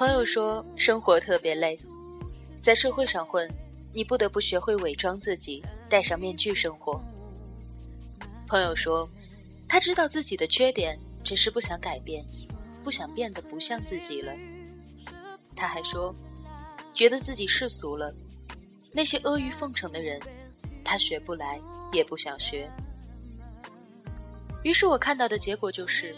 朋友说生活特别累，在社会上混，你不得不学会伪装自己，戴上面具生活。朋友说，他知道自己的缺点，只是不想改变，不想变得不像自己了。他还说，觉得自己世俗了，那些阿谀奉承的人，他学不来，也不想学。于是我看到的结果就是，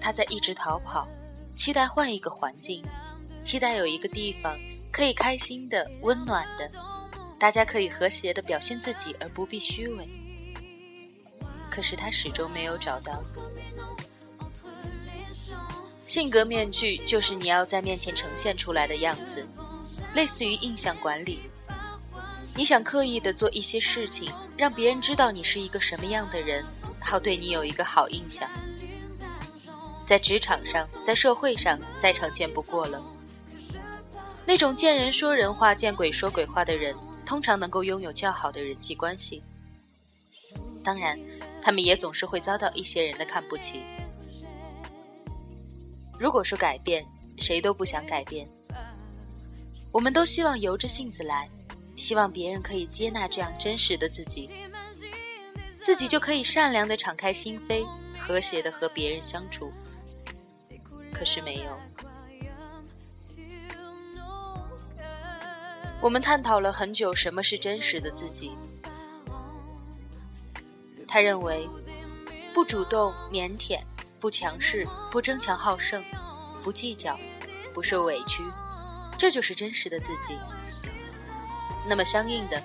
他在一直逃跑，期待换一个环境。期待有一个地方可以开心的、温暖的，大家可以和谐的表现自己而不必虚伪。可是他始终没有找到。性格面具就是你要在面前呈现出来的样子，类似于印象管理。你想刻意的做一些事情，让别人知道你是一个什么样的人，好对你有一个好印象。在职场上，在社会上，再常见不过了。那种见人说人话、见鬼说鬼话的人，通常能够拥有较好的人际关系。当然，他们也总是会遭到一些人的看不起。如果说改变，谁都不想改变。我们都希望由着性子来，希望别人可以接纳这样真实的自己，自己就可以善良的敞开心扉，和谐的和别人相处。可是没有。我们探讨了很久什么是真实的自己。他认为，不主动、腼腆、不强势、不争强好胜、不计较、不受委屈，这就是真实的自己。那么相应的，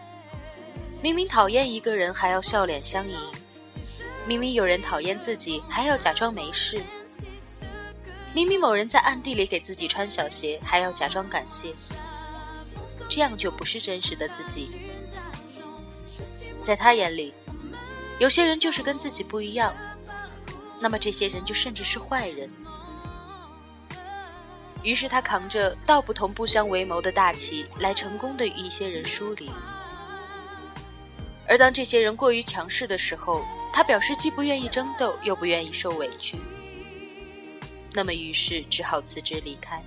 明明讨厌一个人还要笑脸相迎，明明有人讨厌自己还要假装没事，明明某人在暗地里给自己穿小鞋还要假装感谢。这样就不是真实的自己。在他眼里，有些人就是跟自己不一样，那么这些人就甚至是坏人。于是他扛着“道不同不相为谋”的大旗，来成功的与一些人疏离。而当这些人过于强势的时候，他表示既不愿意争斗，又不愿意受委屈。那么，于是只好辞职离开。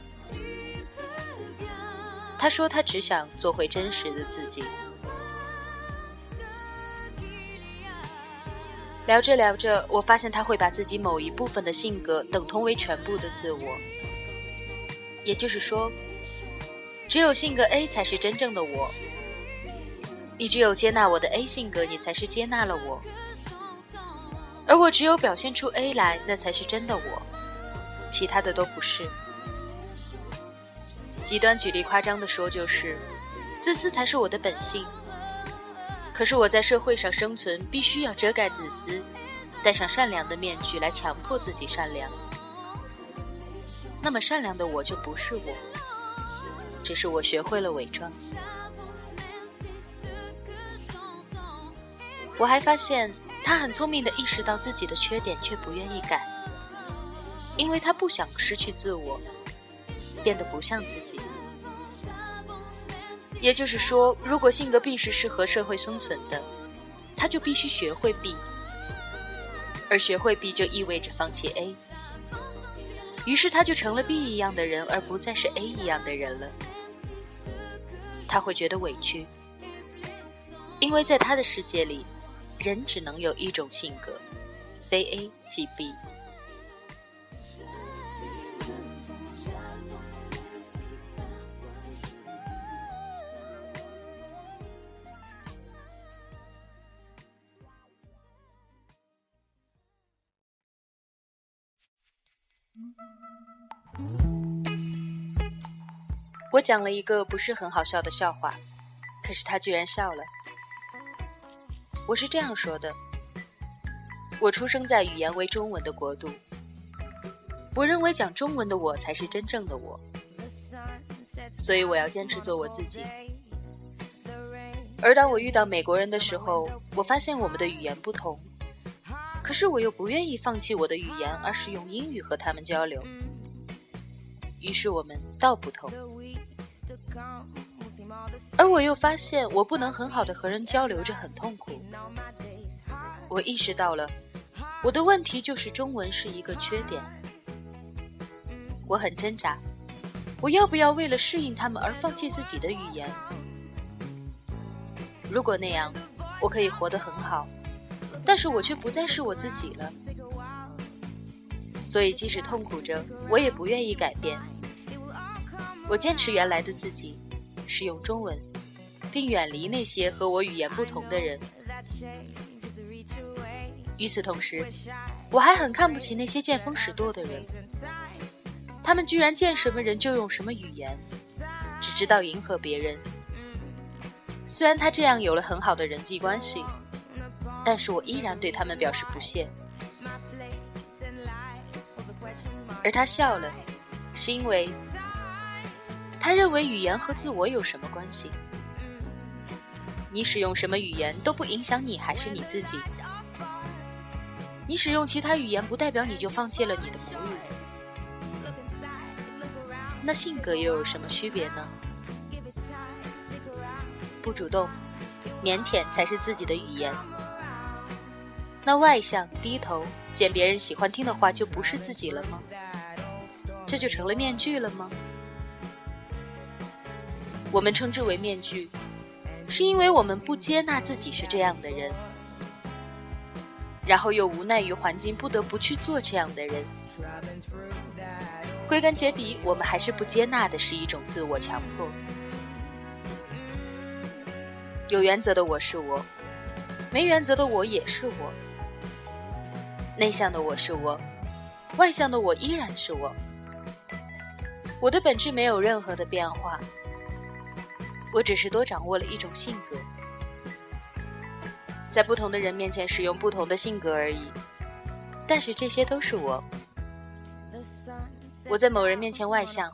他说：“他只想做回真实的自己。”聊着聊着，我发现他会把自己某一部分的性格等同为全部的自我。也就是说，只有性格 A 才是真正的我。你只有接纳我的 A 性格，你才是接纳了我。而我只有表现出 A 来，那才是真的我，其他的都不是。极端举例夸张的说，就是自私才是我的本性。可是我在社会上生存，必须要遮盖自私，戴上善良的面具来强迫自己善良。那么善良的我就不是我，只是我学会了伪装。我还发现他很聪明的意识到自己的缺点，却不愿意改，因为他不想失去自我。变得不像自己，也就是说，如果性格 B 是适合社会生存的，他就必须学会 B，而学会 B 就意味着放弃 A，于是他就成了 B 一样的人，而不再是 A 一样的人了。他会觉得委屈，因为在他的世界里，人只能有一种性格，非 A 即 B。我讲了一个不是很好笑的笑话，可是他居然笑了。我是这样说的：我出生在语言为中文的国度，我认为讲中文的我才是真正的我，所以我要坚持做我自己。而当我遇到美国人的时候，我发现我们的语言不同。可是我又不愿意放弃我的语言，而是用英语和他们交流。于是我们道不同，而我又发现我不能很好的和人交流着，很痛苦。我意识到了，我的问题就是中文是一个缺点。我很挣扎，我要不要为了适应他们而放弃自己的语言？如果那样，我可以活得很好，但是我却不再是我自己了。所以，即使痛苦着，我也不愿意改变。我坚持原来的自己，使用中文，并远离那些和我语言不同的人。与此同时，我还很看不起那些见风使舵的人。他们居然见什么人就用什么语言，只知道迎合别人。虽然他这样有了很好的人际关系，但是我依然对他们表示不屑。而他笑了，是因为他认为语言和自我有什么关系？你使用什么语言都不影响你还是你自己。你使用其他语言不代表你就放弃了你的母语。那性格又有什么区别呢？不主动、腼腆才是自己的语言。那外向、低头，见别人喜欢听的话就不是自己了吗？这就成了面具了吗？我们称之为面具，是因为我们不接纳自己是这样的人，然后又无奈于环境，不得不去做这样的人。归根结底，我们还是不接纳的是一种自我强迫。有原则的我是我，没原则的我也是我。内向的我是我，外向的我依然是我。我的本质没有任何的变化，我只是多掌握了一种性格，在不同的人面前使用不同的性格而已。但是这些都是我。我在某人面前外向，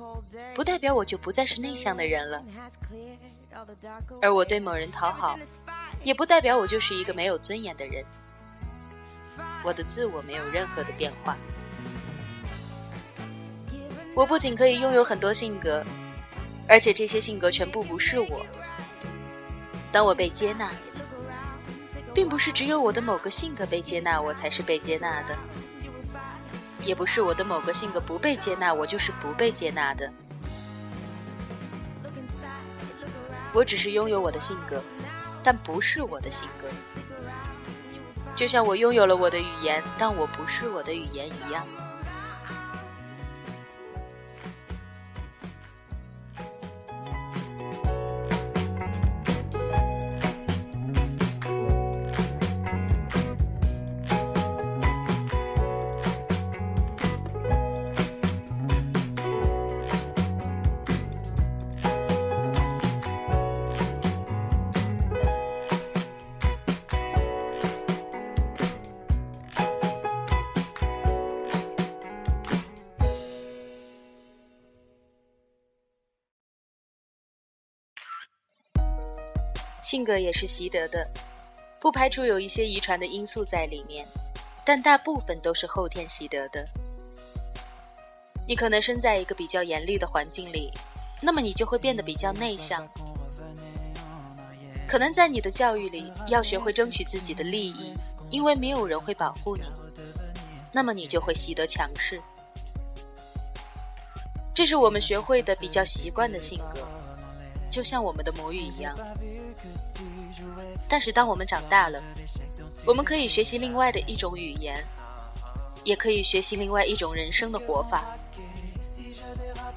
不代表我就不再是内向的人了；而我对某人讨好，也不代表我就是一个没有尊严的人。我的自我没有任何的变化。我不仅可以拥有很多性格，而且这些性格全部不是我。当我被接纳，并不是只有我的某个性格被接纳，我才是被接纳的。也不是我的某个性格不被接纳，我就是不被接纳的。我只是拥有我的性格，但不是我的性格。就像我拥有了我的语言，但我不是我的语言一样。性格也是习得的，不排除有一些遗传的因素在里面，但大部分都是后天习得的。你可能生在一个比较严厉的环境里，那么你就会变得比较内向。可能在你的教育里要学会争取自己的利益，因为没有人会保护你，那么你就会习得强势。这是我们学会的比较习惯的性格，就像我们的母语一样。但是，当我们长大了，我们可以学习另外的一种语言，也可以学习另外一种人生的活法。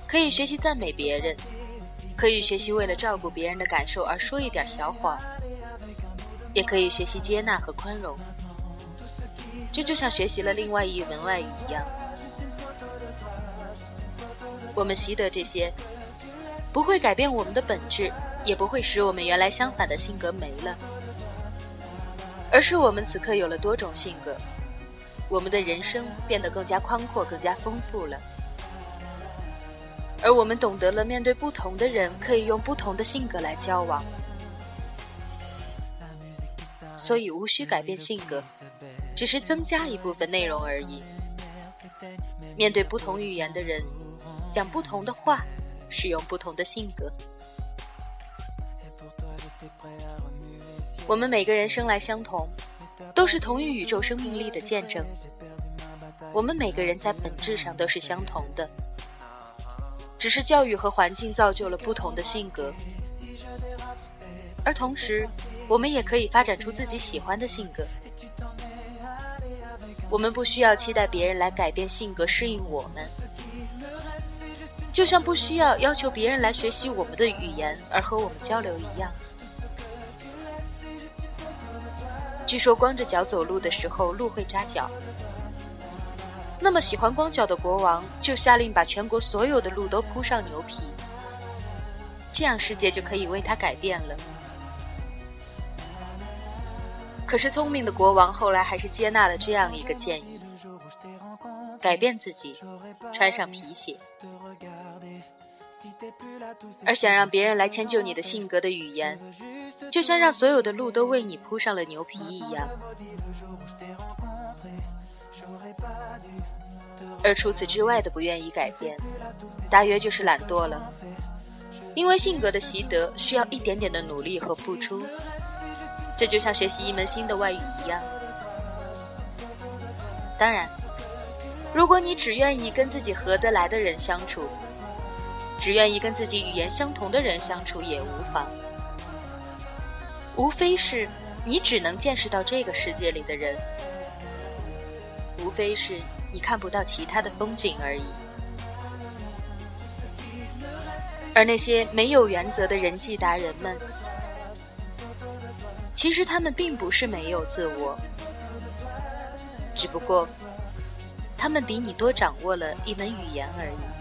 可以学习赞美别人，可以学习为了照顾别人的感受而说一点小谎，也可以学习接纳和宽容。这就像学习了另外一门外语一样。我们习得这些，不会改变我们的本质。也不会使我们原来相反的性格没了，而是我们此刻有了多种性格，我们的人生变得更加宽阔、更加丰富了，而我们懂得了面对不同的人，可以用不同的性格来交往，所以无需改变性格，只是增加一部分内容而已。面对不同语言的人，讲不同的话，使用不同的性格。我们每个人生来相同，都是同一宇宙生命力的见证。我们每个人在本质上都是相同的，只是教育和环境造就了不同的性格，而同时，我们也可以发展出自己喜欢的性格。我们不需要期待别人来改变性格适应我们，就像不需要要求别人来学习我们的语言而和我们交流一样。据说光着脚走路的时候，路会扎脚。那么喜欢光脚的国王就下令把全国所有的路都铺上牛皮，这样世界就可以为他改变了。可是聪明的国王后来还是接纳了这样一个建议：改变自己，穿上皮鞋。而想让别人来迁就你的性格的语言，就像让所有的路都为你铺上了牛皮一样。而除此之外的不愿意改变，大约就是懒惰了。因为性格的习得需要一点点的努力和付出，这就像学习一门新的外语一样。当然，如果你只愿意跟自己合得来的人相处，只愿意跟自己语言相同的人相处也无妨。无非是你只能见识到这个世界里的人，无非是。你看不到其他的风景而已，而那些没有原则的人际达人们，其实他们并不是没有自我，只不过他们比你多掌握了一门语言而已。